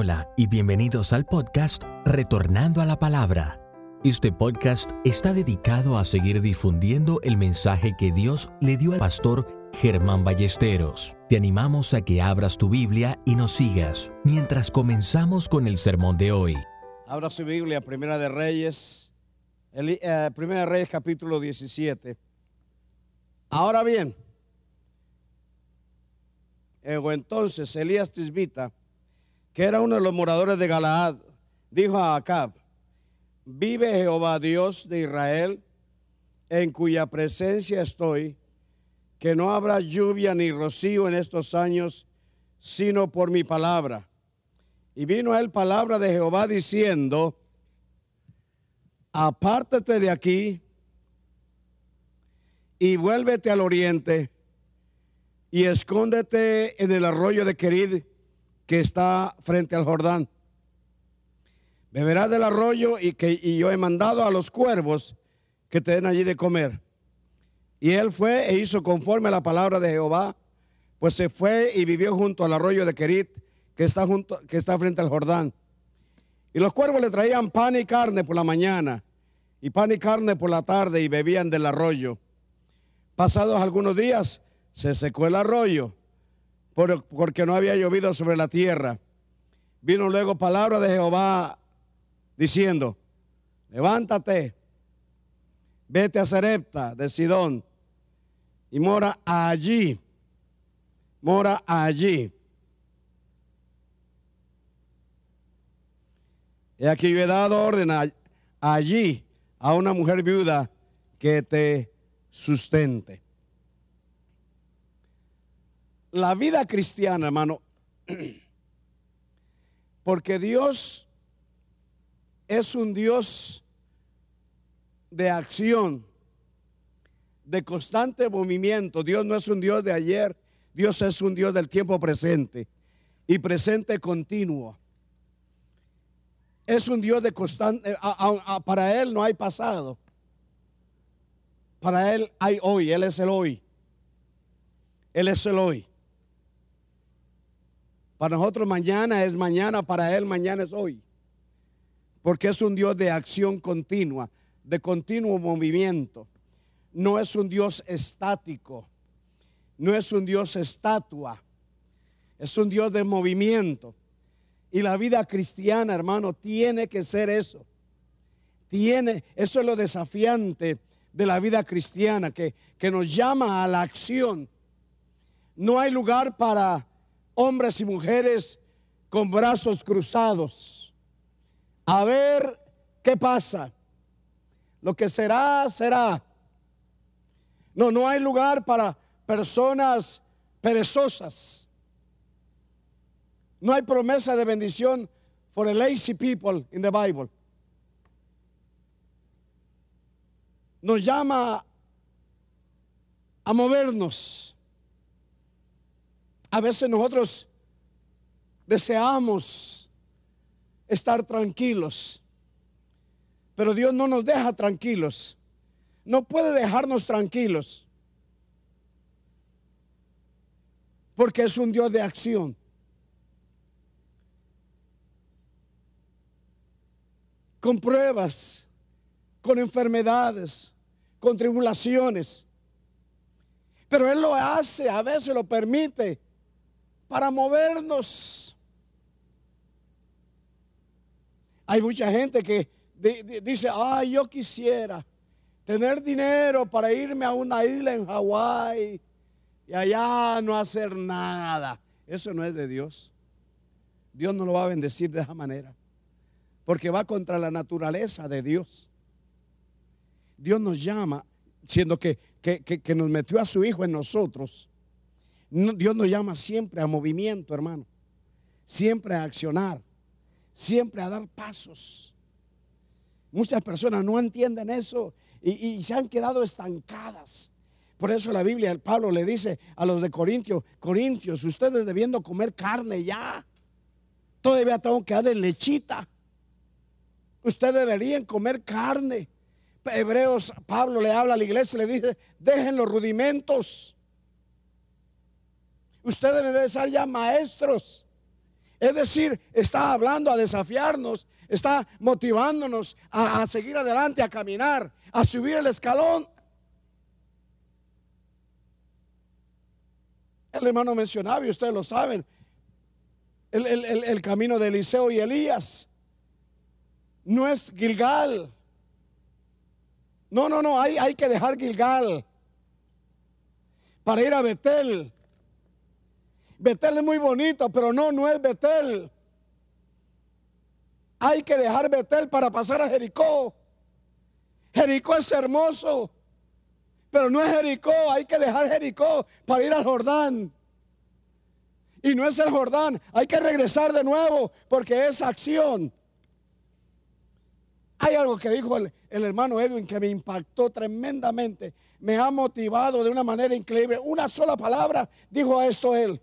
Hola y bienvenidos al podcast Retornando a la Palabra. Este podcast está dedicado a seguir difundiendo el mensaje que Dios le dio al pastor Germán Ballesteros. Te animamos a que abras tu Biblia y nos sigas mientras comenzamos con el sermón de hoy. Abra su Biblia, Primera de Reyes, eh, Primera de Reyes capítulo 17. Ahora bien, eh, entonces Elías Tisbita, que era uno de los moradores de Galaad, dijo a Acab, vive Jehová Dios de Israel, en cuya presencia estoy, que no habrá lluvia ni rocío en estos años, sino por mi palabra. Y vino a él palabra de Jehová diciendo, apártate de aquí y vuélvete al oriente y escóndete en el arroyo de Querid que está frente al Jordán. Beberás del arroyo y que y yo he mandado a los cuervos que te den allí de comer. Y él fue e hizo conforme a la palabra de Jehová, pues se fue y vivió junto al arroyo de Querit, que está, junto, que está frente al Jordán. Y los cuervos le traían pan y carne por la mañana, y pan y carne por la tarde, y bebían del arroyo. Pasados algunos días, se secó el arroyo, porque no había llovido sobre la tierra. Vino luego palabra de Jehová diciendo, levántate, vete a Serepta de Sidón y mora allí, mora allí. Y aquí yo he dado orden allí a una mujer viuda que te sustente. La vida cristiana, hermano, porque Dios es un Dios de acción, de constante movimiento. Dios no es un Dios de ayer, Dios es un Dios del tiempo presente y presente continuo. Es un Dios de constante, para Él no hay pasado. Para Él hay hoy, Él es el hoy. Él es el hoy. Para nosotros mañana es mañana, para Él mañana es hoy. Porque es un Dios de acción continua, de continuo movimiento. No es un Dios estático, no es un Dios estatua, es un Dios de movimiento. Y la vida cristiana, hermano, tiene que ser eso. Tiene, eso es lo desafiante de la vida cristiana, que, que nos llama a la acción. No hay lugar para hombres y mujeres con brazos cruzados. A ver qué pasa. Lo que será, será. No, no hay lugar para personas perezosas. No hay promesa de bendición for the lazy people in the Bible. Nos llama a movernos. A veces nosotros deseamos estar tranquilos, pero Dios no nos deja tranquilos. No puede dejarnos tranquilos. Porque es un Dios de acción. Con pruebas, con enfermedades, con tribulaciones. Pero Él lo hace, a veces lo permite para movernos. Hay mucha gente que dice, ay, yo quisiera tener dinero para irme a una isla en Hawái y allá no hacer nada. Eso no es de Dios. Dios no lo va a bendecir de esa manera. Porque va contra la naturaleza de Dios. Dios nos llama, siendo que, que, que nos metió a su Hijo en nosotros Dios nos llama siempre a movimiento, hermano. Siempre a accionar. Siempre a dar pasos. Muchas personas no entienden eso y, se han quedado estancadas. Por eso la Biblia, el Pablo le dice a los de Corintios, Corintios, ustedes debiendo comer carne ya. Todavía tengo que darle lechita. Ustedes deberían comer carne. Hebreos, Pablo le habla a la iglesia y le dice, dejen los rudimentos. Ustedes deben ser ya maestros Es decir, está hablando a desafiarnos, está motivándonos a, a seguir adelante, a caminar, a subir el escalón. El hermano mencionaba, y ustedes lo saben, el, el- el- el camino de Eliseo y Elías. No es Gilgal. No, no, no, hay, hay que dejar Gilgal para ir a Betel. Betel es muy bonito, pero no, no es Betel. Hay que dejar Betel para pasar a Jericó. Jericó es hermoso, pero no es Jericó. Hay que dejar Jericó para ir al Jordán. Y no es el Jordán. Hay que regresar de nuevo porque es acción. Hay algo que dijo el, el hermano Edwin que me impactó tremendamente. Me ha motivado de una manera increíble. Una sola palabra dijo a esto él.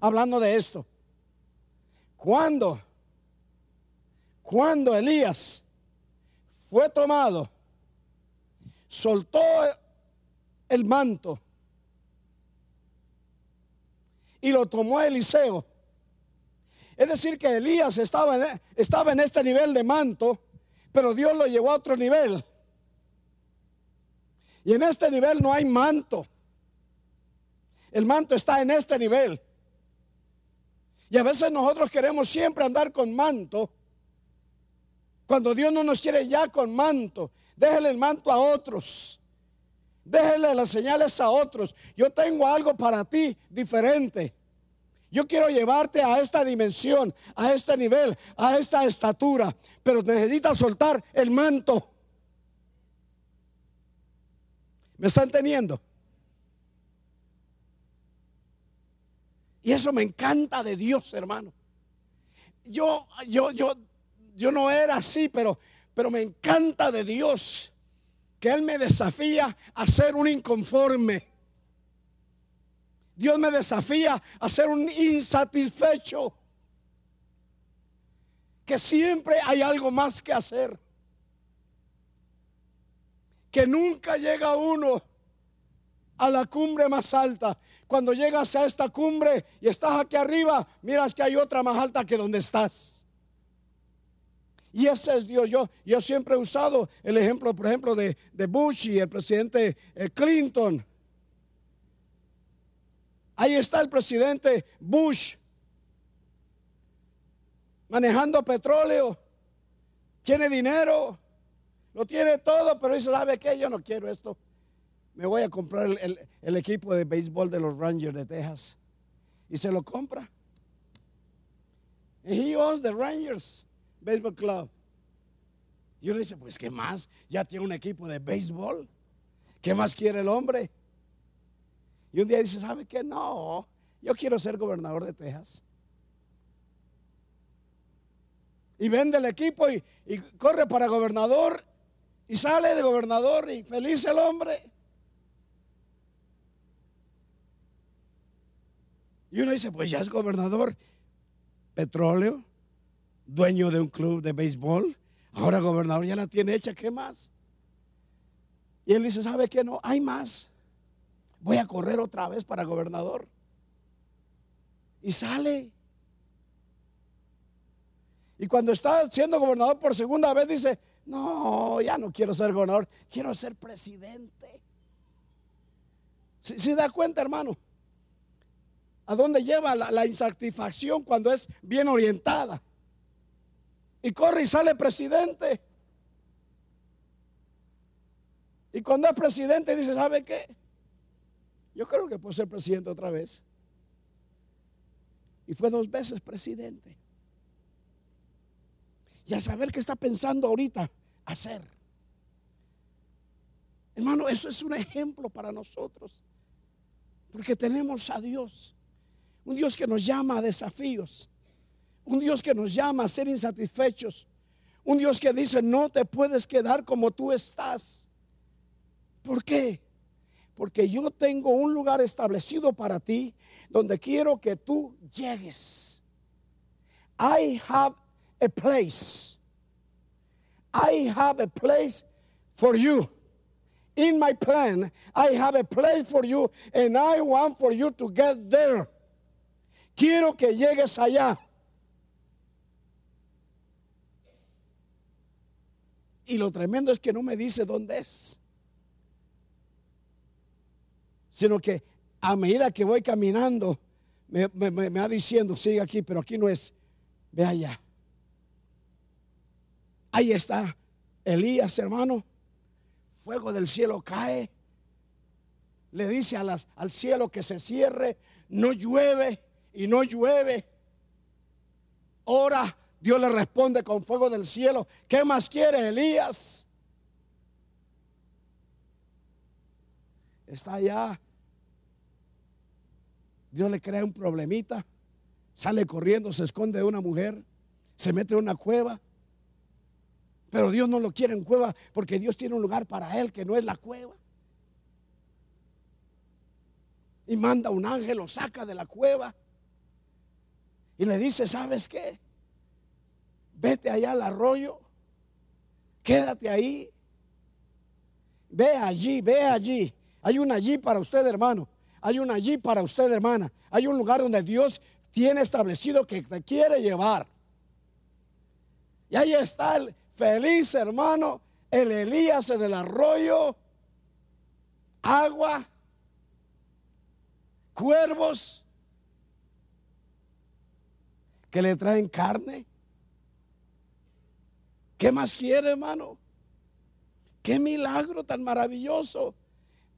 Hablando de esto. Cuando, cuando Elías fue tomado, soltó el manto y lo tomó Eliseo. Es decir, que Elías estaba en, estaba en este nivel de manto, pero Dios lo llevó a otro nivel. Y en este nivel no hay manto. El manto está en este nivel. Y a veces nosotros queremos siempre andar con manto. Cuando Dios no nos quiere ya con manto, déjele el manto a otros. Déjele las señales a otros. Yo tengo algo para ti diferente. Yo quiero llevarte a esta dimensión, a este nivel, a esta estatura. Pero necesitas soltar el manto. ¿Me está entendiendo? Y eso me encanta de Dios, hermano. Yo, yo, yo, yo no era así, pero, pero me encanta de Dios que Él me desafía a ser un inconforme. Dios me desafía a ser un insatisfecho. Que siempre hay algo más que hacer. Que nunca llega uno a la cumbre más alta. Cuando llegas a esta cumbre y estás aquí arriba, miras que hay otra más alta que donde estás. Y ese es Dios. Yo, yo siempre he usado el ejemplo, por ejemplo, de, de Bush y el presidente eh, Clinton. Ahí está el presidente Bush manejando petróleo, tiene dinero, lo tiene todo, pero dice, ¿sabe qué? Yo no quiero esto. Me voy a comprar el, equipo de béisbol de los Rangers de Texas. Y se lo compra. And he owns the Rangers Baseball Club. Y uno dice, pues, ¿qué más? Ya tiene un equipo de béisbol. ¿Qué más quiere el hombre? Y un día dice, ¿sabe qué? No, yo quiero ser gobernador de Texas. Y vende el equipo y corre para gobernador y sale de gobernador y feliz el hombre. Y uno dice, pues ya es gobernador, petróleo, dueño de un club de béisbol, ahora gobernador ya la tiene hecha, ¿qué más? Y él dice, ¿sabe qué? No, hay más. Voy a correr otra vez para gobernador. Y sale. Y cuando está siendo gobernador por segunda vez dice, no, ya no quiero ser gobernador, quiero ser presidente. ¿Se, da cuenta, hermano? ¿A dónde lleva la, insatisfacción cuando es bien orientada? Y corre y sale presidente. Y cuando es presidente dice, ¿sabe qué? Yo creo que puedo ser presidente otra vez. Y fue dos veces presidente. Y a saber qué está pensando ahorita hacer. Hermano, eso es un ejemplo para nosotros. Porque tenemos a Dios. Un Dios que nos llama a desafíos. Un Dios que nos llama a ser insatisfechos. Un Dios que dice, no te puedes quedar como tú estás. ¿Por qué? Porque yo tengo un lugar establecido para ti donde quiero que tú llegues. I have a place. I have a place for you. In my plan, I have a place for you and I want for you to get there. Quiero que llegues allá. Y lo tremendo es que no me dice dónde es. Sino que a medida que voy caminando, me, va diciendo, sigue aquí, pero aquí no es. Ve allá. Ahí está Elías, hermano. Fuego del cielo cae. Le dice al cielo que se cierre. No llueve y no llueve. Ora Dios le responde con fuego del cielo. ¿Qué más quiere Elías? Está allá. Dios le crea un problemita. Sale corriendo, se esconde de una mujer. Se mete en una cueva. Pero Dios no lo quiere en cueva porque Dios tiene un lugar para él que no es la cueva. Y manda un ángel, lo saca de la cueva. Y le dice, ¿sabes qué? vete allá al arroyo, quédate ahí, ve allí, ve allí. Hay un allí para usted, hermano. Hay un allí para usted, hermana. Hay un lugar donde Dios tiene establecido que te quiere llevar. Y ahí está el feliz hermano, el Elías en el arroyo, agua, cuervos que le traen carne. ¿Qué más quiere, hermano? Qué milagro tan maravilloso.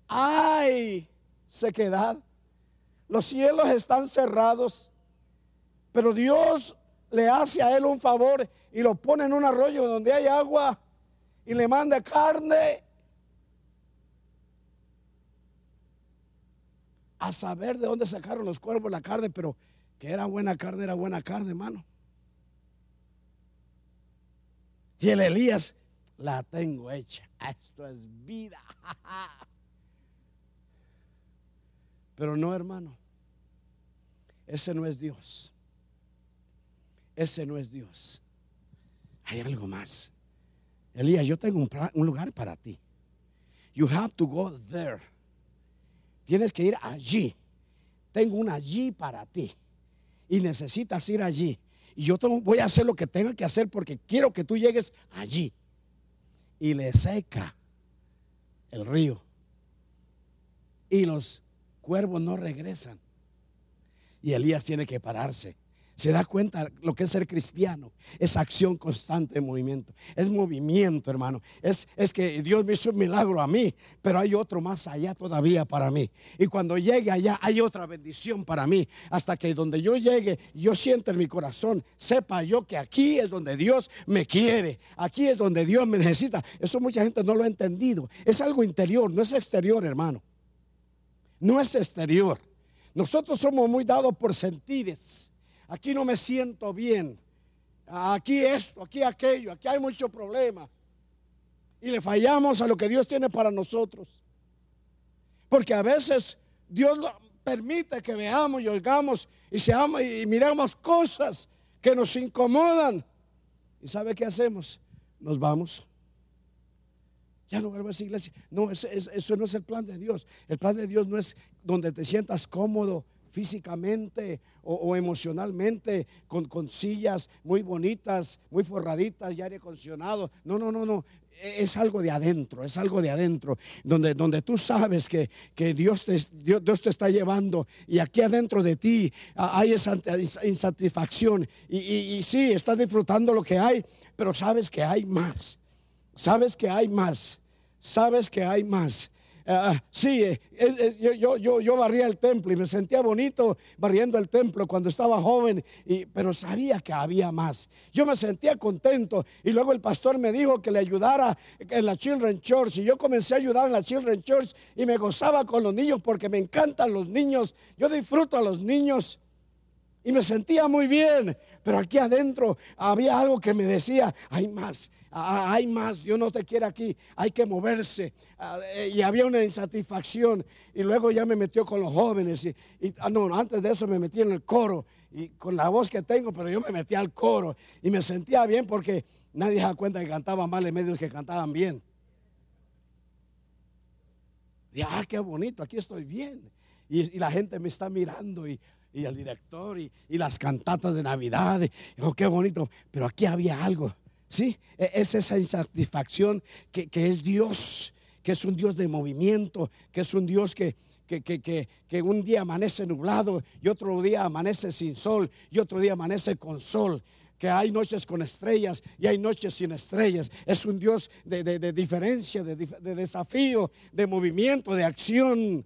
Hay sequedad. Los cielos están cerrados. Pero Dios le hace a él un favor y lo pone en un arroyo donde hay agua y le manda carne. A saber de dónde sacaron los cuervos la carne, pero era buena carne, era buena carne, hermano. Y el Elías, la tengo hecha. Esto es vida. Pero no, hermano. Ese no es Dios. Ese no es Dios. Hay algo más. Elías, yo tengo un, un lugar para ti. You have to go there. Tienes que ir allí. Tengo un allí para ti. Y necesitas ir allí. Y yo voy a hacer lo que tenga que hacer porque quiero que tú llegues allí. Y le seca el río. Y los cuervos no regresan. Y Elías tiene que pararse se da cuenta lo que es ser cristiano. Es acción constante en movimiento. Es movimiento, hermano. Es, es que Dios me hizo un milagro a mí, pero hay otro más allá todavía para mí. Y cuando llegue allá hay otra bendición para mí. Hasta que donde yo llegue, yo sienta en mi corazón, sepa yo que aquí es donde Dios me quiere. Aquí es donde Dios me necesita. Eso mucha gente no lo ha entendido. Es algo interior, no es exterior, hermano. No es exterior. Nosotros somos muy dados por sentires aquí no me siento bien, aquí esto, aquí aquello, aquí hay mucho problema. Y le fallamos a lo que Dios tiene para nosotros. Porque a veces Dios permite que veamos y oigamos y seamos y miremos cosas que nos incomodan. ¿Y sabe qué hacemos? Nos vamos. Ya no vuelvo a esa iglesia. No, eso no es el plan de Dios. El plan de Dios no es donde te sientas cómodo físicamente o, emocionalmente con, con, sillas muy bonitas, muy forraditas y aire acondicionado. No, no, no, no. E, es algo de adentro, es algo de adentro, donde, donde tú sabes que, que Dios, te, Dios, te está llevando y aquí adentro de ti hay esa insatisfacción y, y, y sí, estás disfrutando lo que hay, pero sabes que hay más, sabes que hay más, sabes que hay más. Ah, ah, sí, eh, yo, yo, yo, barría el templo y me sentía bonito barriendo el templo cuando estaba joven, pero sabía que había más. Yo me sentía contento y luego el pastor me dijo que le ayudara en la Children Church y yo comencé a ayudar en la Children Church y me gozaba con los niños porque me encantan los niños. Yo disfruto a los niños y me sentía muy bien, pero aquí adentro había algo que me decía, hay más, hay más, Dios no te quiere aquí, hay que moverse. Ah, eh, y había una insatisfacción. Y luego ya me metió con los jóvenes. Y, ah, no, antes de eso me metí en el coro. Y con la voz que tengo, pero yo me metí al coro. Y me sentía bien porque nadie se da cuenta que cantaba mal en medio de que cantaban bien. Y ah, qué bonito, aquí estoy bien. Y, la gente me está mirando y el director y, y las cantatas de Navidad. y, oh, qué bonito. Pero aquí había algo. ¿Sí? E- Es esa insatisfacción que, que es Dios, que es un Dios de movimiento, que es un Dios que, que, que, que, que un día amanece nublado y otro día amanece sin sol y otro día amanece con sol. Que hay noches con estrellas y hay noches sin estrellas. Es un Dios de, de- de diferencia, de, de desafío, de movimiento, de acción.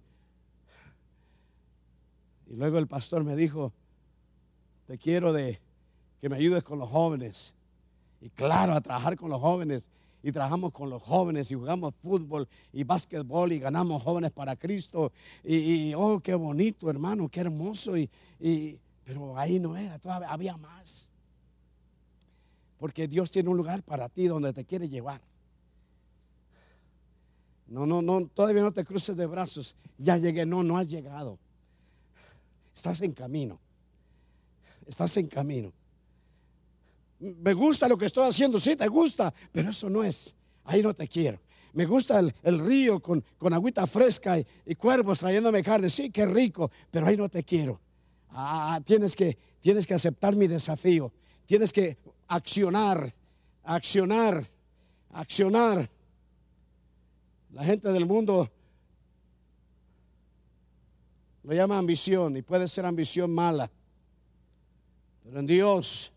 Y luego el pastor me dijo, te quiero de que me ayudes con los jóvenes. Y claro, a trabajar con los jóvenes. Y trabajamos con los jóvenes y jugamos fútbol y básquetbol y ganamos jóvenes para Cristo. Y, oh, qué bonito, hermano, qué hermoso. Y, y- pero ahí no era, todavía había más. Porque Dios tiene un lugar para ti donde te quiere llevar. No, no, no, todavía no te cruces de brazos. Ya llegué, no, no has llegado. Estás en camino. Estás en camino. Me gusta lo que estoy haciendo, sí, te gusta, pero eso no es. Ahí no te quiero. Me gusta el, río con, con agüita fresca y, y cuervos trayéndome carne, sí, qué rico, pero ahí no te quiero. Ah, tienes que, tienes que aceptar mi desafío. Tienes que accionar, accionar, accionar. La gente del mundo lo llama ambición y puede ser ambición mala. Pero en Dios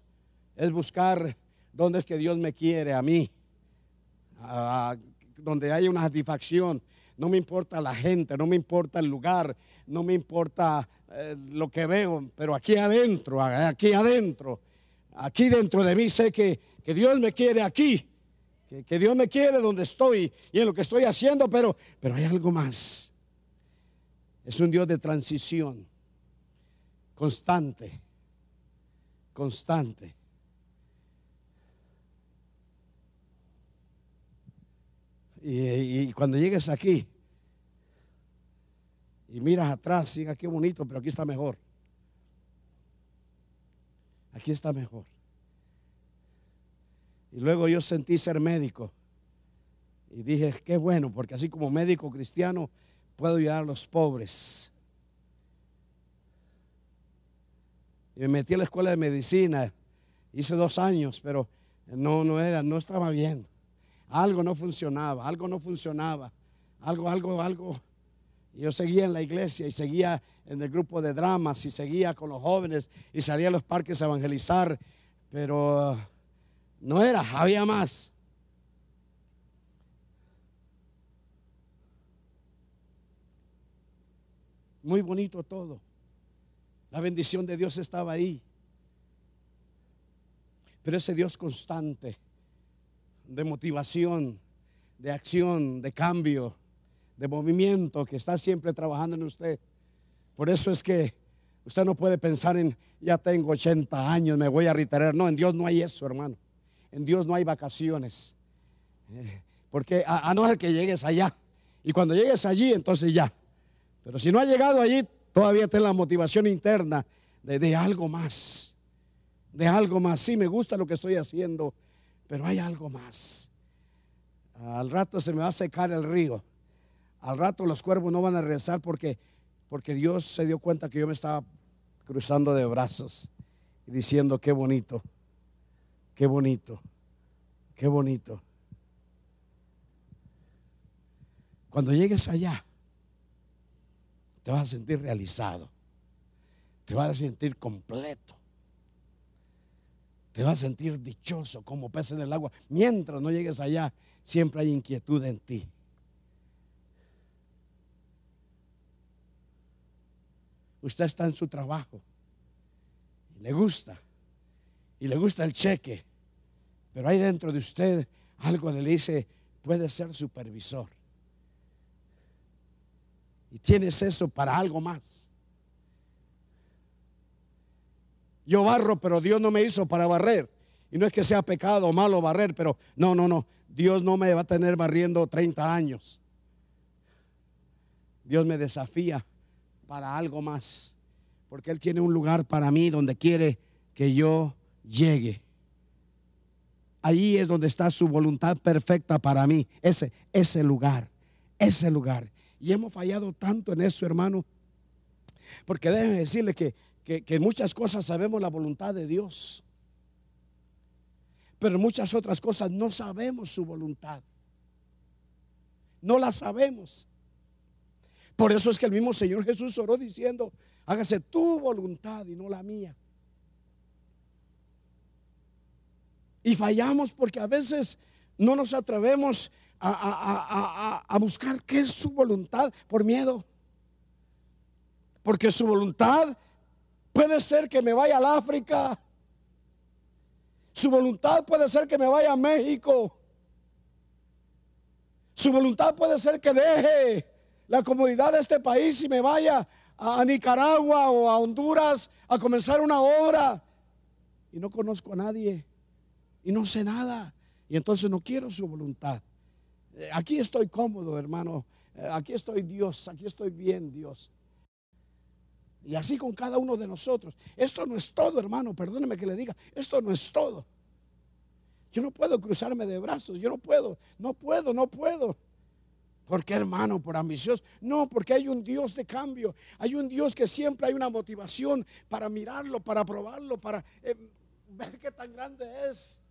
es buscar dónde es que Dios me quiere a mí. Donde haya una satisfacción. No me importa la gente, no me importa el lugar, no me importa eh, lo que veo, pero aquí adentro, aquí adentro, aquí dentro de mí sé que, que Dios me quiere aquí, que, que Dios me quiere donde estoy y en lo que estoy haciendo, pero, pero hay algo más. Es un Dios de transición, constante, constante. Y, cuando llegues aquí y miras atrás, diga qué bonito, pero aquí está mejor. Aquí está mejor. Y luego yo sentí ser médico. Y dije, qué bueno, porque así como médico cristiano puedo ayudar a los pobres. Y me metí a la escuela de medicina. Hice dos años, pero no, no era, no estaba bien. Algo no funcionaba, algo no funcionaba. Algo, algo, algo. Yo seguía en la iglesia y seguía en el grupo de dramas y seguía con los jóvenes y salía a los parques a evangelizar, pero no era, había más. Muy bonito todo. La bendición de Dios estaba ahí. Pero ese Dios constante, de motivación, de acción, de cambio, de movimiento, que está siempre trabajando en usted. Por eso es que usted no puede pensar en, ya tengo 80 años, me voy a retirar. No, en Dios no hay eso, hermano. En Dios no hay vacaciones. Eh, porque a, a no ser que llegues allá. Y cuando llegues allí, entonces ya. Pero si no ha llegado allí, todavía ten la motivación interna de, de algo más. De algo más. Sí, me gusta lo que estoy haciendo, pero hay algo más. Al rato se me va a secar el río. Al rato los cuervos no van a regresar porque, porque Dios se dio cuenta que yo me estaba cruzando de brazos y diciendo, qué bonito, qué bonito, qué bonito. Cuando llegues allá, te vas a sentir realizado, te vas a sentir completo, te vas a sentir dichoso como pez en el agua. Mientras no llegues allá, siempre hay inquietud en ti. Usted está en su trabajo y le gusta, y le gusta el cheque, pero hay dentro de usted algo que le dice, puede ser supervisor. Y tienes eso para algo más. Yo barro, pero Dios no me hizo para barrer. Y no es que sea pecado o malo barrer, pero no, no, no. Dios no me va a tener barriendo 30 años. Dios me desafía para algo más. Porque Él tiene un lugar para mí donde quiere que yo llegue. Allí es donde está su voluntad perfecta para mí. Ese, ese lugar, ese lugar. Y hemos fallado tanto en eso, hermano. Porque déjenme decirle que, que, que en muchas cosas sabemos la voluntad de Dios, pero en muchas otras cosas no sabemos su voluntad. No la sabemos. Por eso es que el mismo Señor Jesús oró diciendo, hágase tu voluntad y no la mía. Y fallamos porque a veces no nos atrevemos a, buscar qué es su voluntad por miedo. Porque su voluntad puede ser que me vaya al África. Su voluntad puede ser que me vaya a México. Su voluntad puede ser que deje la comodidad de este país y me vaya a Nicaragua o a Honduras a comenzar una obra. Y no conozco a nadie y no sé nada. Y entonces no quiero su voluntad. Eh, aquí estoy cómodo, hermano. Eh, aquí estoy Dios, aquí estoy bien, Dios. Y así con cada uno de nosotros. Esto no es todo, hermano. Perdóneme que le diga. Esto no es todo. Yo no puedo cruzarme de brazos. Yo no puedo. No puedo, no puedo. ¿Por qué, hermano? Por ambicioso. No, porque hay un Dios de cambio. Hay un Dios que siempre hay una motivación para mirarlo, para probarlo, para eh, ver qué tan grande es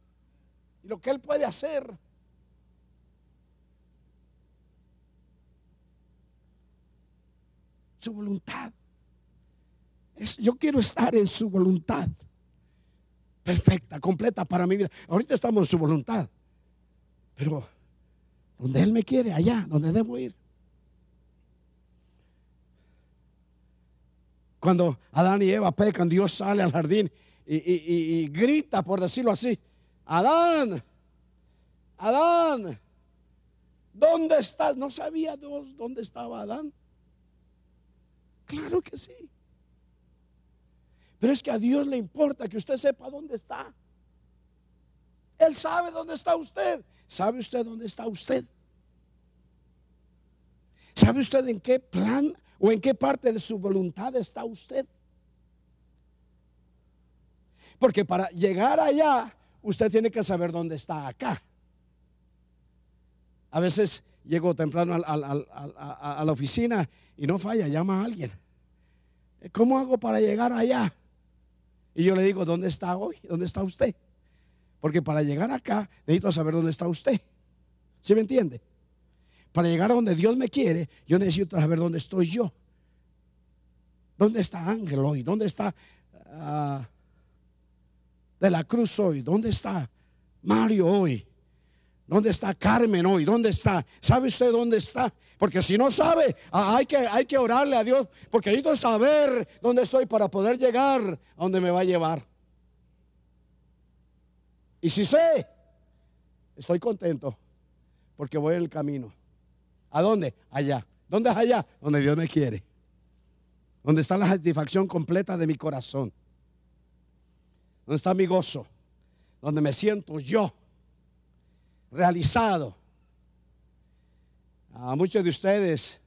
y lo que Él puede hacer. Su voluntad. Yo quiero estar en su voluntad. Perfecta, completa para mi vida. Ahorita estamos en su voluntad. Pero donde Él me quiere, allá, donde debo ir. Cuando Adán y Eva pecan, Dios sale al jardín y grita, por decirlo así, Adán, Adán, ¿dónde estás? No sabía Dios dónde estaba Adán. Claro que sí. Pero es que a Dios le importa que usted sepa dónde está. Él sabe dónde está usted. ¿Sabe usted dónde está usted? ¿Sabe usted en qué plan o en qué parte de su voluntad está usted? Porque para llegar allá usted tiene que saber dónde está acá. A veces llego temprano a la oficina y no falla, llama a alguien. ¿Cómo hago para llegar allá? Y yo le digo, ¿dónde está hoy? ¿Dónde está usted? Porque para llegar acá necesito saber dónde está usted. ¿Sí me entiende? Para llegar a donde Dios me quiere, yo necesito saber dónde estoy yo. ¿Dónde está Ángel hoy? ¿Dónde está ah, de la cruz hoy? ¿Dónde está Mario hoy? ¿Dónde está Carmen hoy? ¿Dónde está? ¿Sabe usted dónde está? Porque si no sabe, hay que, hay que orarle a Dios. Porque necesito saber dónde estoy para poder llegar a donde me va a llevar. Y si sé, estoy contento porque voy en el camino. ¿A dónde? Allá. ¿Dónde es allá? Donde Dios me quiere. Donde está la satisfacción completa de mi corazón. ¿Dónde está mi gozo? Donde me siento yo realizado. A muchos de ustedes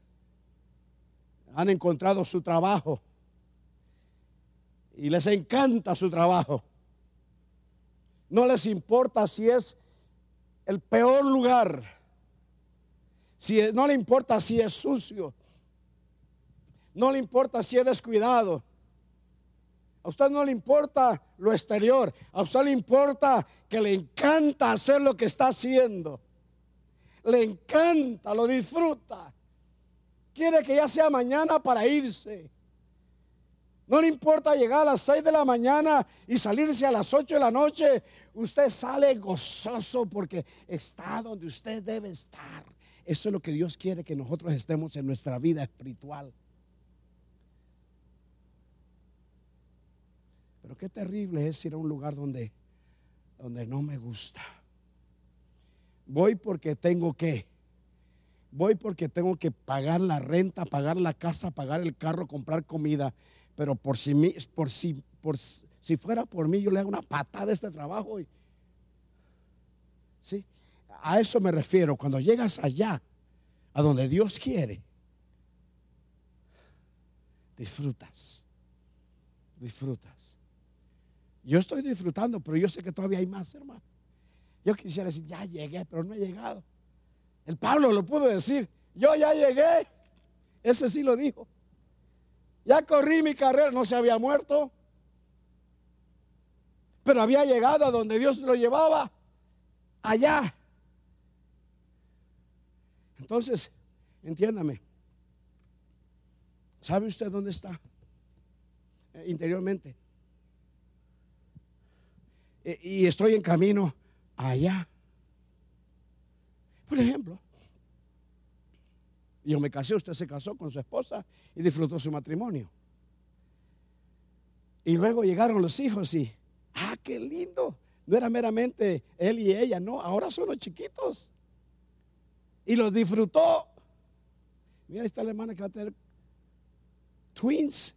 han encontrado su trabajo y les encanta su trabajo. No les importa si es el peor lugar, si no le importa si es sucio, no le importa si es descuidado, a usted no le importa lo exterior. A usted le importa que le encanta hacer lo que está haciendo. Le encanta, lo disfruta. Quiere que ya sea mañana para irse. No le importa llegar a las 6 de la mañana y salirse a las 8 de la noche. Usted sale gozoso porque está donde usted debe estar. Eso es lo que Dios quiere que nosotros estemos en nuestra vida espiritual. Pero qué terrible es ir a un lugar donde, donde no me gusta. Voy porque tengo que. Voy porque tengo que pagar la renta, pagar la casa, pagar el carro, comprar comida. Pero por si, por si, por si fuera por mí, yo le hago una patada a este trabajo. ¿sí? A eso me refiero. Cuando llegas allá, a donde Dios quiere, disfrutas. Disfrutas. Yo estoy disfrutando, pero yo sé que todavía hay más, hermano. Yo quisiera decir, ya llegué, pero no he llegado. El Pablo lo pudo decir, yo ya llegué. Ese sí lo dijo. Ya corrí mi carrera, no se había muerto. Pero había llegado a donde Dios lo llevaba, allá. Entonces, entiéndame. ¿Sabe usted dónde está? Eh, interiormente. Y estoy en camino allá. Por ejemplo, yo me casé, usted se casó con su esposa y disfrutó su matrimonio. Y luego llegaron los hijos y, ah, qué lindo. No era meramente él y ella, no, ahora son los chiquitos. Y los disfrutó. Mira, ahí está la hermana que va a tener twins.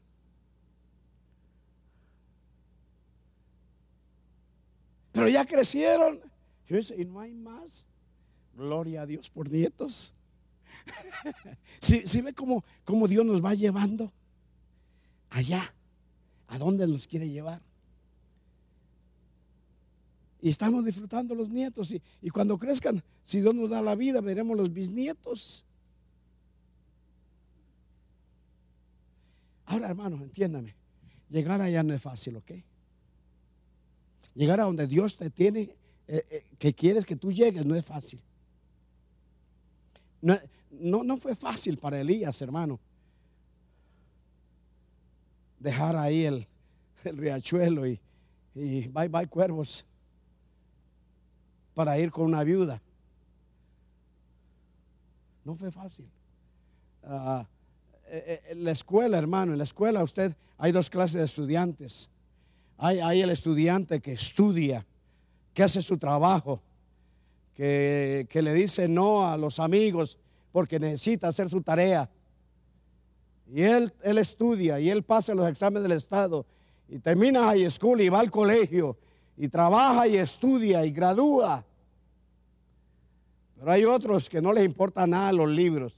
Pero ya crecieron. Y no hay más. Gloria a Dios por nietos. Si ve cómo, Dios nos va llevando allá? ¿A dónde nos quiere llevar? Y estamos disfrutando los nietos. Y, y, cuando crezcan, si Dios nos da la vida, veremos los bisnietos. Ahora, hermano, entiéndame. Llegar allá no es fácil, ¿ok? Llegar a donde Dios te tiene, eh, eh, que quieres que tú llegues, no es fácil. No, no, fue fácil para Elías, hermano. Dejar ahí el, riachuelo y, y bye bye cuervos para ir con una viuda. No fue fácil. Ah, eh, eh, en la escuela, hermano, en la escuela usted hay dos clases de estudiantes. Hay, el estudiante que estudia, que hace su trabajo, que, que le dice no a los amigos porque necesita hacer su tarea. Y él, él estudia y él pasa los exámenes del Estado y termina high school y va al colegio y trabaja y estudia y gradúa. Pero hay otros que no les importa nada los libros.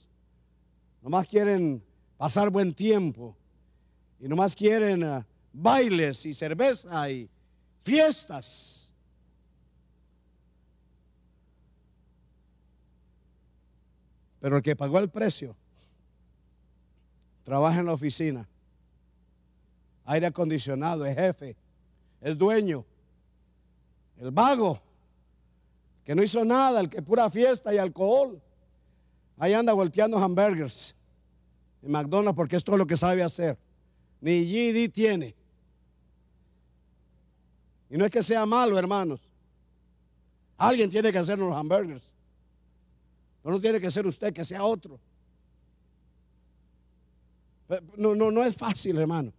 Nomás quieren pasar buen tiempo. Y nomás quieren ah, bailes y cerveza y fiestas. Pero el que pagó el precio trabaja en la oficina, aire acondicionado, es jefe, es dueño. El vago, que no hizo nada, el que pura fiesta y alcohol, ahí anda volteando hamburgers en McDonald's porque es todo lo que sabe hacer. Ni GD tiene. Y no es que sea malo, hermanos. Alguien tiene que hacer los hamburgers. No, tiene que ser usted, que sea otro. No, no, no es fácil, hermano.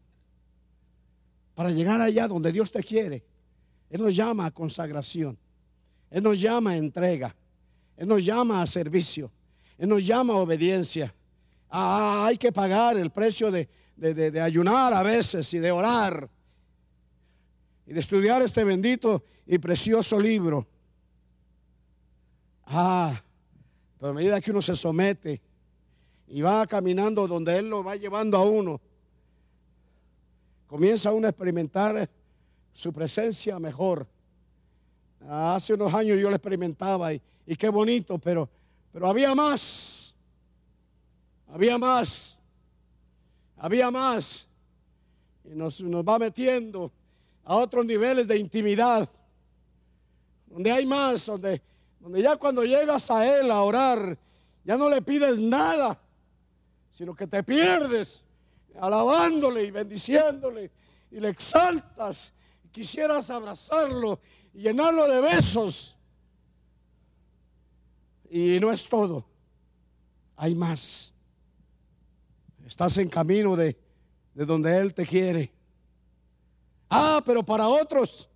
Para llegar allá donde Dios te quiere, Él nos llama a consagración. Él nos llama a entrega. Él nos llama a servicio. Él nos llama a obediencia. Ah, hay que pagar el precio de, de, ayunar a veces y de orar. Y de estudiar este bendito y precioso libro. Ah, pero a medida que uno se somete y va caminando donde Él lo va llevando a uno, comienza uno a experimentar su presencia mejor. Hace unos años yo lo experimentaba y, qué bonito, pero, pero había más. Había más. Había más. Y nos, nos va metiendo a otros niveles de intimidad. Donde hay más, donde donde ya cuando llegas a Él a orar, ya no le pides nada, sino que te pierdes alabándole y bendiciéndole y le exaltas. Quisieras abrazarlo y llenarlo de besos. Y no es todo, hay más. Estás en camino de, de donde Él te quiere. Ah, pero para otros,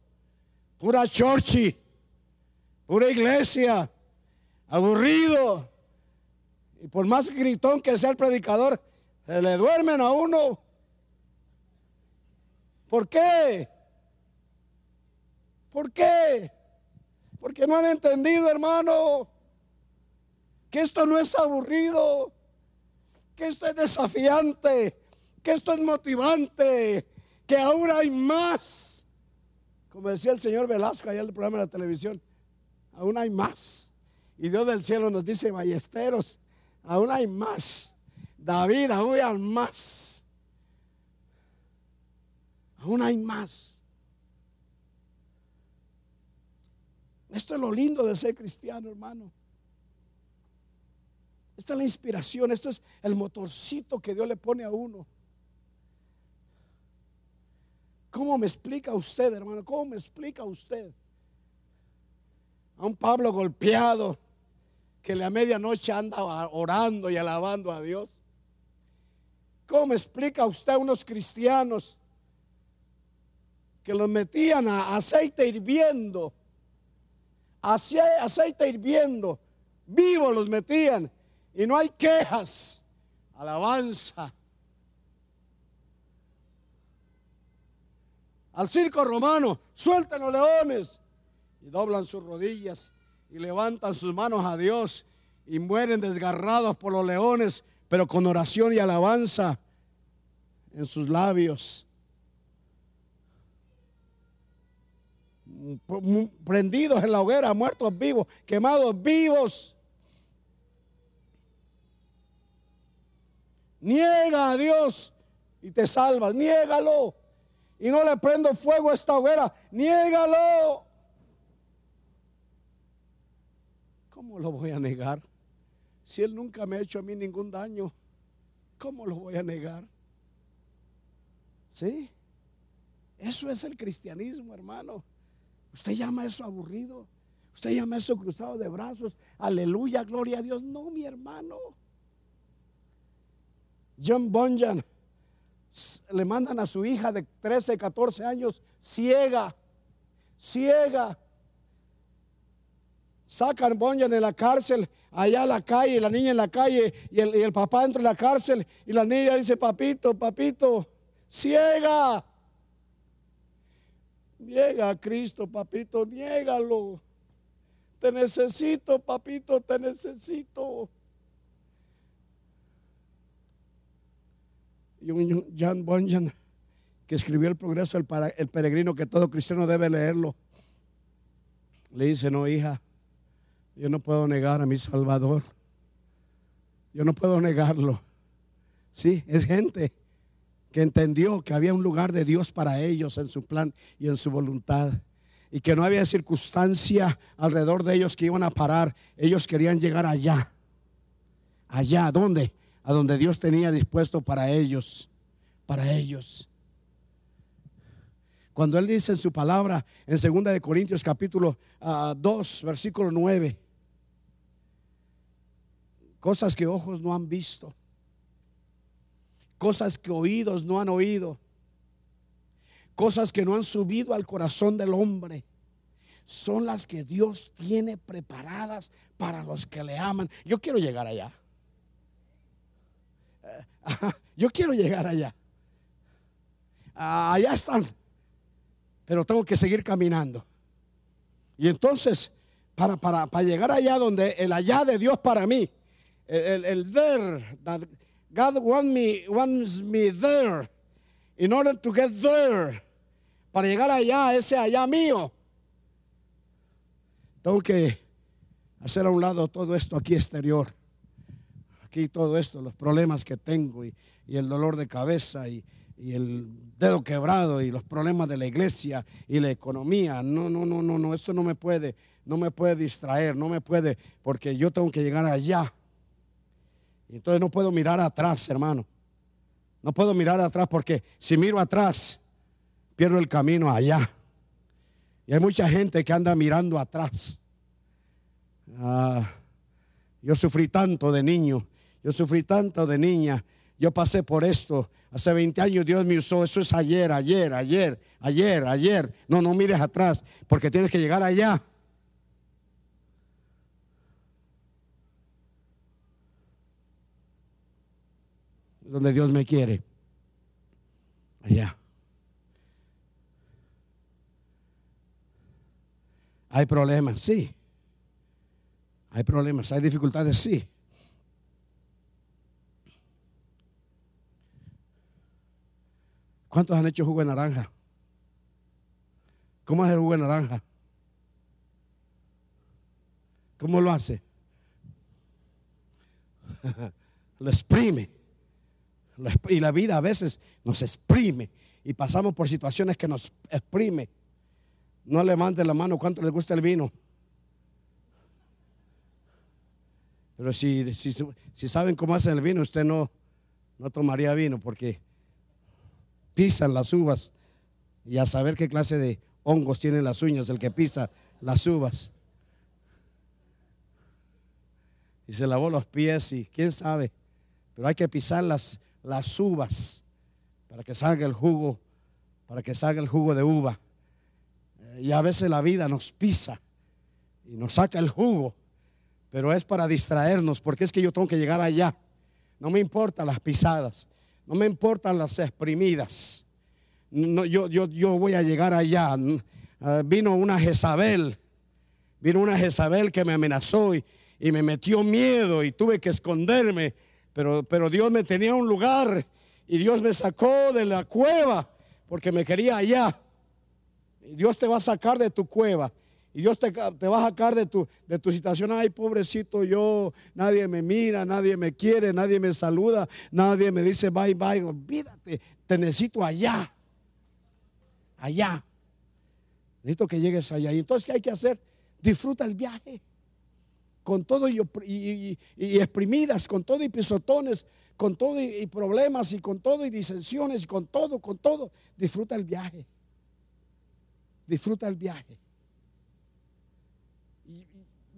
pura chorchi Pura iglesia, aburrido. Y por más gritón que sea el predicador, se le duermen a uno. ¿Por qué? ¿Por qué? Porque no han entendido, hermano, que esto no es aburrido, que esto es desafiante, que esto es motivante, que ahora hay más. Como decía el señor Velasco allá en el programa de la televisión, aún hay más. Y Dios del cielo nos dice, ballesteros, aún hay más. David, aún hay más. Aún hay más. Esto es lo lindo de ser cristiano, hermano. Esta es la inspiración, esto es el motorcito que Dios le pone a uno. ¿Cómo me explica usted, hermano? ¿Cómo me explica usted? A un Pablo golpeado que a medianoche anda orando y alabando a Dios. ¿Cómo me explica usted a unos cristianos que los metían a aceite hirviendo? Aceite hirviendo, vivo los metían y no hay quejas. Alabanza. Al circo romano, suelten los leones. Y doblan sus rodillas y levantan sus manos a Dios y mueren desgarrados por los leones, pero con oración y alabanza en sus labios. Prendidos en la hoguera, muertos vivos, quemados vivos. Niega a Dios y te salvas, niégalo y no le prendo fuego a esta hoguera, niégalo. ¿Cómo lo voy a negar? Si Él nunca me ha hecho a mí ningún daño, ¿cómo lo voy a negar? ¿Sí? Eso es el cristianismo, hermano. Usted llama eso aburrido. Usted llama eso cruzado de brazos. Aleluya, gloria a Dios. No, mi hermano. John Bunyan le mandan a su hija de 13, 14 años ciega, ciega. Sacan Bonjan en la cárcel, allá a la calle, la niña en la calle y el, y el papá entra en la cárcel y la niña dice, papito, papito, ciega. Niega a Cristo, papito, niégalo. Te necesito, papito, te necesito. Un John Bunyan que escribió el progreso del el peregrino que todo cristiano debe leerlo. Le dice, no hija, yo no puedo negar a mi Salvador. Yo no puedo negarlo. Sí, es gente que entendió que había un lugar de Dios para ellos en su plan y en su voluntad. Y que no había circunstancia alrededor de ellos que iban a parar. Ellos querían llegar allá. Allá, ¿dónde? A donde Dios tenía dispuesto para ellos, para ellos. Cuando Él dice en su palabra, en 2 de Corintios capítulo 2, ah, versículo 9, cosas que ojos no han visto, cosas que oídos no han oído, cosas que no han subido al corazón del hombre, son las que Dios tiene preparadas para los que le aman. Yo quiero llegar allá. yo quiero llegar allá. allá están. Pero tengo que seguir caminando. Y entonces, para, para, para llegar allá donde el allá de Dios para mí, el, el, there, that God want me, wants me there, in order to get there, para llegar allá, ese allá mío, tengo que hacer a un lado todo esto aquí exterior aquí todo esto, los problemas que tengo y, el dolor de cabeza y, el dedo quebrado y los problemas de la iglesia y la economía. No, no, no, no, no, esto no me puede, no me puede distraer, no me puede, porque yo tengo que llegar allá. Entonces no puedo mirar atrás, hermano. No puedo mirar atrás porque si miro atrás, pierdo el camino allá. Y hay mucha gente que anda mirando atrás. Ah, yo sufrí tanto de niño yo sufrí tanto de niña. Yo pasé por esto. Hace 20 años Dios me usó. Eso es ayer, ayer, ayer, ayer, ayer. No, no mires atrás porque tienes que llegar allá. Donde Dios me quiere. Allá. Hay problemas, sí. Hay problemas, hay dificultades, sí. ¿Cuántos han hecho jugo de naranja? ¿Cómo hace el jugo de naranja? ¿Cómo lo hace? lo exprime. Y la vida a veces nos exprime y pasamos por situaciones que nos exprime. No levanten la mano cuánto les gusta el vino. Pero si, si, saben cómo hacen el vino, usted no, no tomaría vino porque pisan las uvas y a saber qué clase de hongos tienen las uñas el que pisa las uvas. Y se lavó los pies y quién sabe, pero hay que pisar las, las uvas para que salga el jugo, para que salga el jugo de uva. Eh, y a veces la vida nos pisa y nos saca el jugo, pero es para distraernos, porque es que yo tengo que llegar allá. No me importan las pisadas, no me importan las exprimidas. Yo, voy a llegar allá. Ah, vino una Jezabel, vino una Jezabel que me amenazó y, me metió miedo y tuve que esconderme pero, Dios me tenía un lugar y Dios me sacó de la cueva porque me quería allá. Dios te va a sacar de tu cueva. Y Dios te, te, va a sacar de tu, de tu situación. Ay, pobrecito yo, nadie me mira, nadie me quiere, nadie me saluda, nadie me dice bye, bye. Olvídate, te necesito allá. Allá. Necesito que llegues allá. Y entonces, ¿qué hay que hacer? Disfruta el viaje con todo y, exprimidas, con todo y pisotones, con todo y, problemas y con todo y disensiones con todo, con todo. Disfruta el viaje. Disfruta el viaje.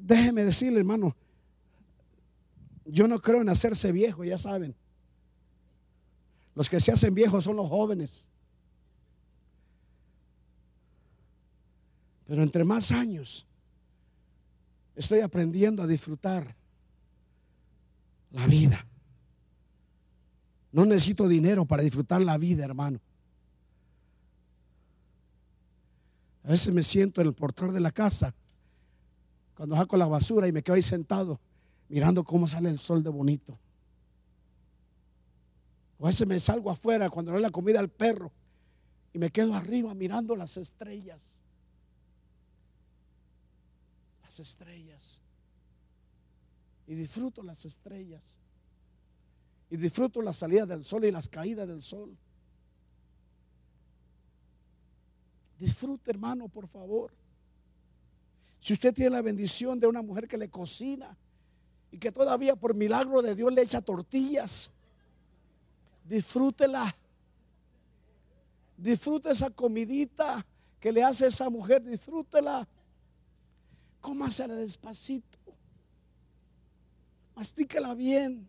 Déjeme decirle, hermano, yo no creo en hacerse viejo, ya saben. Los que se hacen viejos son los jóvenes. Pero entre más años, estoy aprendiendo a disfrutar la vida. No necesito dinero para disfrutar la vida, hermano. A veces me siento en el portal de la casa cuando saco la basura y me quedo ahí sentado mirando cómo sale el sol de bonito. O a veces me salgo afuera cuando doy la comida al perro y me quedo arriba mirando las estrellas estrellas. Y disfruto las estrellas. Y disfruto la salida del sol y las caídas del sol. Disfrute, hermano, por favor. Si usted tiene la bendición de una mujer que le cocina y que todavía por milagro de Dios le echa tortillas, disfrútela. Disfrute esa comidita que le hace esa mujer, disfrútela cómasela despacito. Mastíquela bien.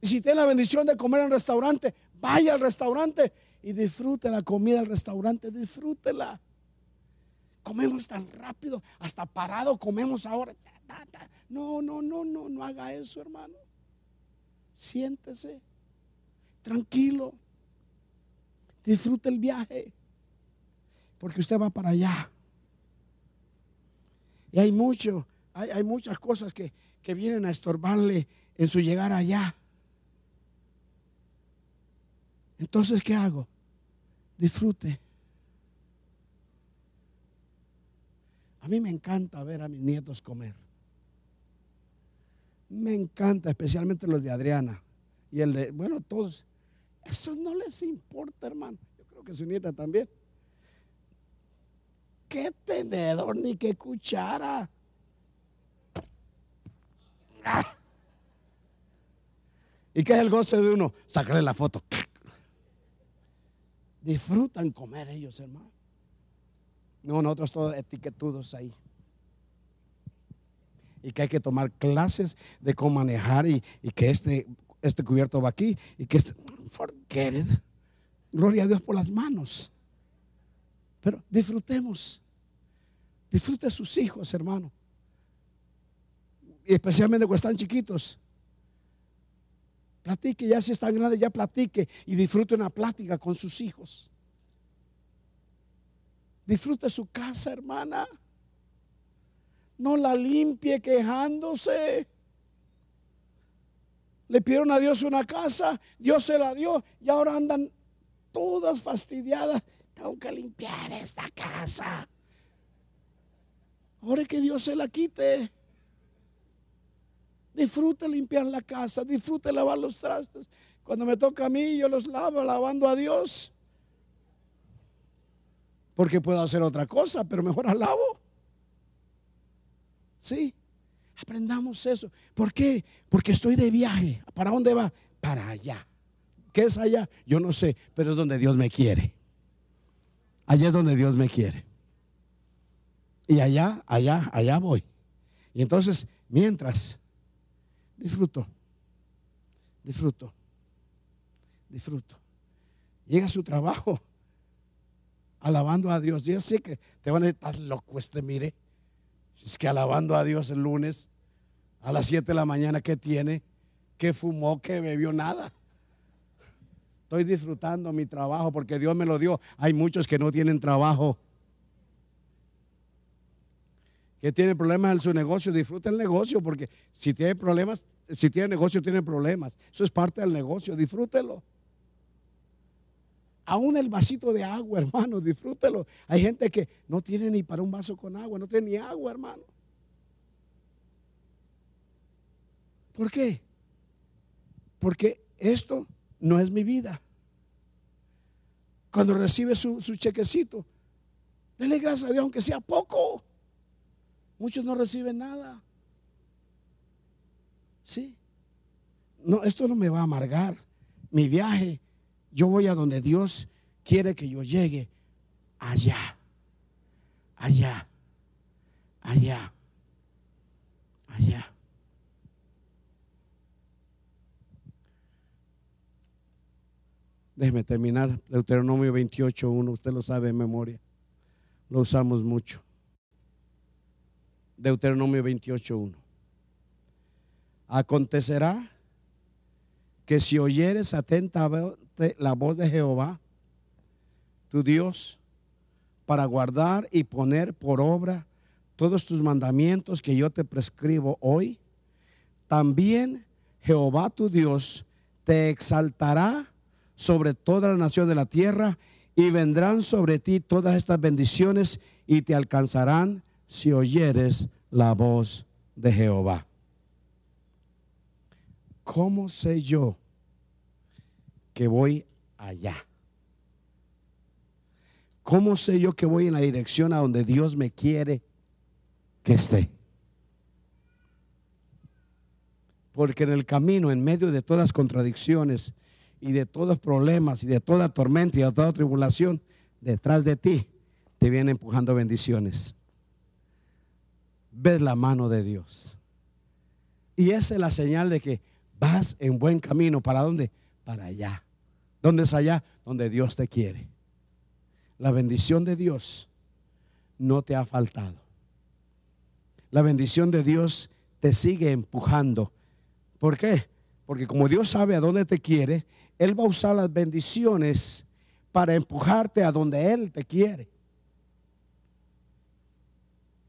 Y si tiene la bendición de comer en restaurante, vaya al restaurante y disfrute la comida del restaurante, disfrútela. Comemos tan rápido, hasta parado comemos ahora. No, no, no, no, no haga eso, hermano. Siéntese, tranquilo. Disfrute el viaje, porque usted va para allá. Y hay mucho, hay, muchas cosas que, que vienen a estorbarle en su llegar allá. Entonces, ¿qué hago? Disfrute. A mí me encanta ver a mis nietos comer. Me encanta, especialmente los de Adriana y el de, bueno, todos. Eso no les importa, hermano. Yo creo que su nieta también qué tenedor ni qué cuchara. ¿Y qué es el goce de uno? Sacarle la foto. Disfrutan comer ellos, hermano. No, nosotros todos etiquetudos ahí. Y que hay que tomar clases de cómo manejar y, que este, este cubierto va aquí y que este, forget Gloria a Dios por las manos. Pero disfrutemos. Disfrute sus hijos, hermano. Y especialmente cuando están chiquitos. Platique, ya si están grandes, ya platique y disfrute una plática con sus hijos. Disfrute su casa, hermana. No la limpie quejándose. Le pidieron a Dios una casa, Dios se la dio y ahora andan todas fastidiadas. Tengo que limpiar esta casa. Ahora que Dios se la quite. Disfrute limpiar la casa, disfrute lavar los trastes. Cuando me toca a mí, yo los lavo alabando a Dios. Porque puedo hacer otra cosa, pero mejor alabo. Sí, aprendamos eso. ¿Por qué? Porque estoy de viaje. ¿Para dónde va? Para allá. ¿Qué es allá? Yo no sé, pero es donde Dios me quiere. Allá es donde Dios me quiere. Y allá, allá, allá voy. Y entonces, mientras, disfruto, disfruto, disfruto. Llega su trabajo alabando a Dios. Ya sé que te van a decir, estás loco este, mire. Es que alabando a Dios el lunes a las 7 de la mañana, ¿qué tiene? ¿Qué fumó? ¿Qué bebió? Nada. Estoy disfrutando mi trabajo porque Dios me lo dio. Hay muchos que no tienen trabajo. Que tienen problemas en su negocio, disfruta el negocio porque si tiene problemas, si tiene negocio, tiene problemas. Eso es parte del negocio, disfrútelo. Aún el vasito de agua, hermano, disfrútelo. Hay gente que no tiene ni para un vaso con agua, no tiene ni agua, hermano. ¿Por qué? Porque esto no es mi vida. Cuando recibe su, chequecito, dele gracias a Dios, aunque sea poco. Muchos no reciben nada. Sí. No, esto no me va a amargar. Mi viaje, yo voy a donde Dios quiere que yo llegue. Allá. Allá. Allá. Allá. Déjeme terminar. Deuteronomio 28.1, usted lo sabe en memoria. Lo usamos mucho. Deuteronomio 28.1. Acontecerá que si oyeres atentamente la voz de Jehová, tu Dios, para guardar y poner por obra todos tus mandamientos que yo te prescribo hoy, también Jehová tu Dios te exaltará sobre toda la nación de la tierra y vendrán sobre ti todas estas bendiciones y te alcanzarán si oyeres la voz de Jehová. ¿Cómo sé yo que voy allá? ¿Cómo sé yo que voy en la dirección a donde Dios me quiere que esté? Porque en el camino, en medio de todas contradicciones, y de todos problemas y de toda tormenta y de toda tribulación, detrás de ti te viene empujando bendiciones. Ves la mano de Dios. Y esa es la señal de que vas en buen camino. ¿Para dónde? Para allá. ¿Dónde es allá? Donde Dios te quiere. La bendición de Dios no te ha faltado. La bendición de Dios te sigue empujando. ¿Por qué? Porque como Dios sabe a dónde te quiere, él va a usar las bendiciones para empujarte a donde Él te quiere.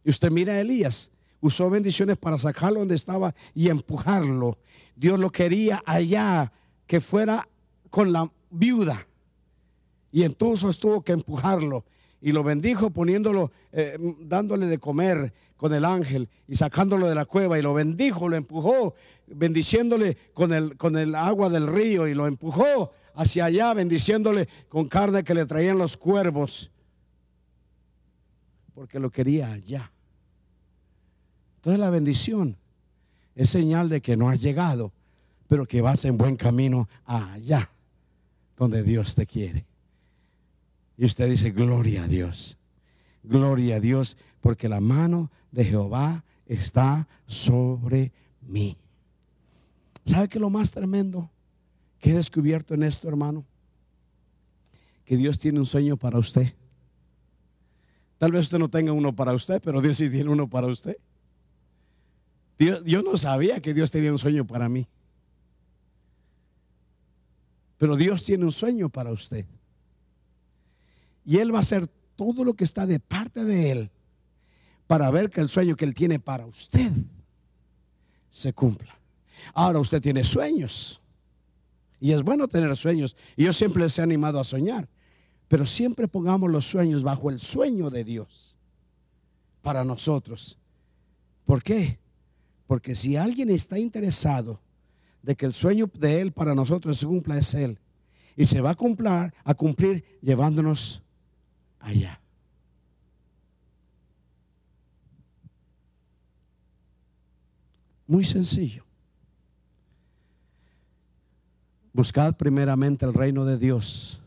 Y usted mira a Elías, usó bendiciones para sacarlo donde estaba y empujarlo. Dios lo quería allá, que fuera con la viuda. Y entonces tuvo que empujarlo. Y lo bendijo poniéndolo, eh, dándole de comer con el ángel y sacándolo de la cueva. Y lo bendijo, lo empujó bendiciéndole con el, con el agua del río y lo empujó hacia allá, bendiciéndole con carne que le traían los cuervos, porque lo quería allá. Entonces la bendición es señal de que no has llegado, pero que vas en buen camino allá, donde Dios te quiere. Y usted dice, gloria a Dios, gloria a Dios, porque la mano de Jehová está sobre mí. ¿Sabe qué es lo más tremendo que he descubierto en esto, hermano? Que Dios tiene un sueño para usted. Tal vez usted no tenga uno para usted, pero Dios sí tiene uno para usted. yo no sabía que Dios tenía un sueño para mí. Pero Dios tiene un sueño para usted. Y Él va a hacer todo lo que está de parte de Él para ver que el sueño que Él tiene para usted se cumpla. Ahora usted tiene sueños. Y es bueno tener sueños. Y yo siempre les he animado a soñar. Pero siempre pongamos los sueños bajo el sueño de Dios para nosotros. ¿Por qué? Porque si alguien está interesado de que el sueño de Él para nosotros se cumpla es Él. Y se va a cumplir, a cumplir llevándonos allá. Muy sencillo. Buscad primeramente el reino de Dios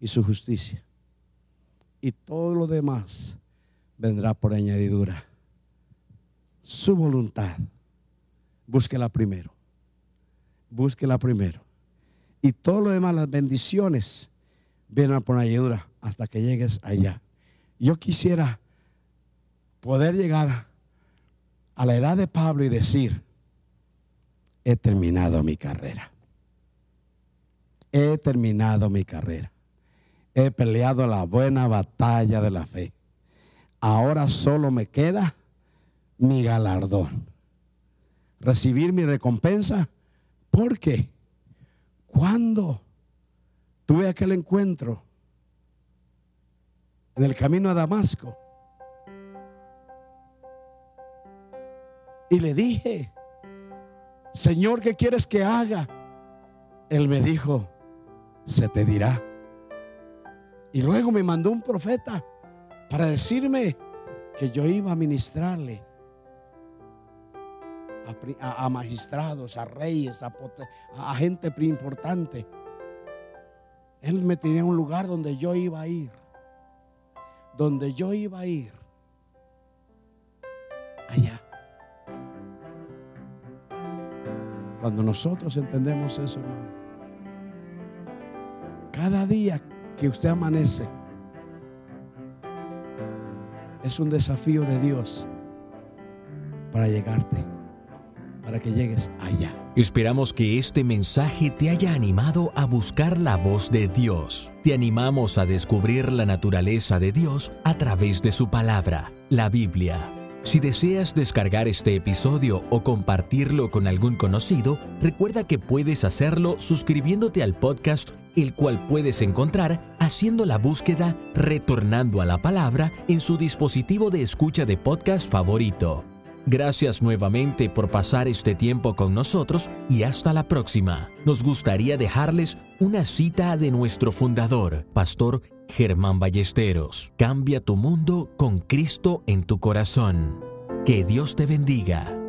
y su justicia. Y todo lo demás vendrá por añadidura. Su voluntad. Búsquela primero. Búsquela primero. Y todo lo demás, las bendiciones, vienen por añadidura hasta que llegues allá. Yo quisiera poder llegar a la edad de Pablo y decir, he terminado mi carrera. He terminado mi carrera. He peleado la buena batalla de la fe. Ahora solo me queda mi galardón. Recibir mi recompensa. Porque cuando tuve aquel encuentro en el camino a Damasco, y le dije, Señor, ¿qué quieres que haga? Él me dijo, se te dirá. Y luego me mandó un profeta para decirme que yo iba a ministrarle a, magistrados, a reyes, a, a gente importante. Él me tenía un lugar donde yo iba a ir. Donde yo iba a ir. Allá. Cuando nosotros entendemos eso, hermano, cada día que usted amanece es un desafío de Dios para llegarte, para que llegues allá. Esperamos que este mensaje te haya animado a buscar la voz de Dios. Te animamos a descubrir la naturaleza de Dios a través de su palabra, la Biblia. Si deseas descargar este episodio o compartirlo con algún conocido, recuerda que puedes hacerlo suscribiéndote al podcast, el cual puedes encontrar haciendo la búsqueda Retornando a la Palabra en su dispositivo de escucha de podcast favorito. Gracias nuevamente por pasar este tiempo con nosotros y hasta la próxima. Nos gustaría dejarles una cita de nuestro fundador, Pastor Germán Ballesteros. Cambia tu mundo con Cristo en tu corazón. Que Dios te bendiga.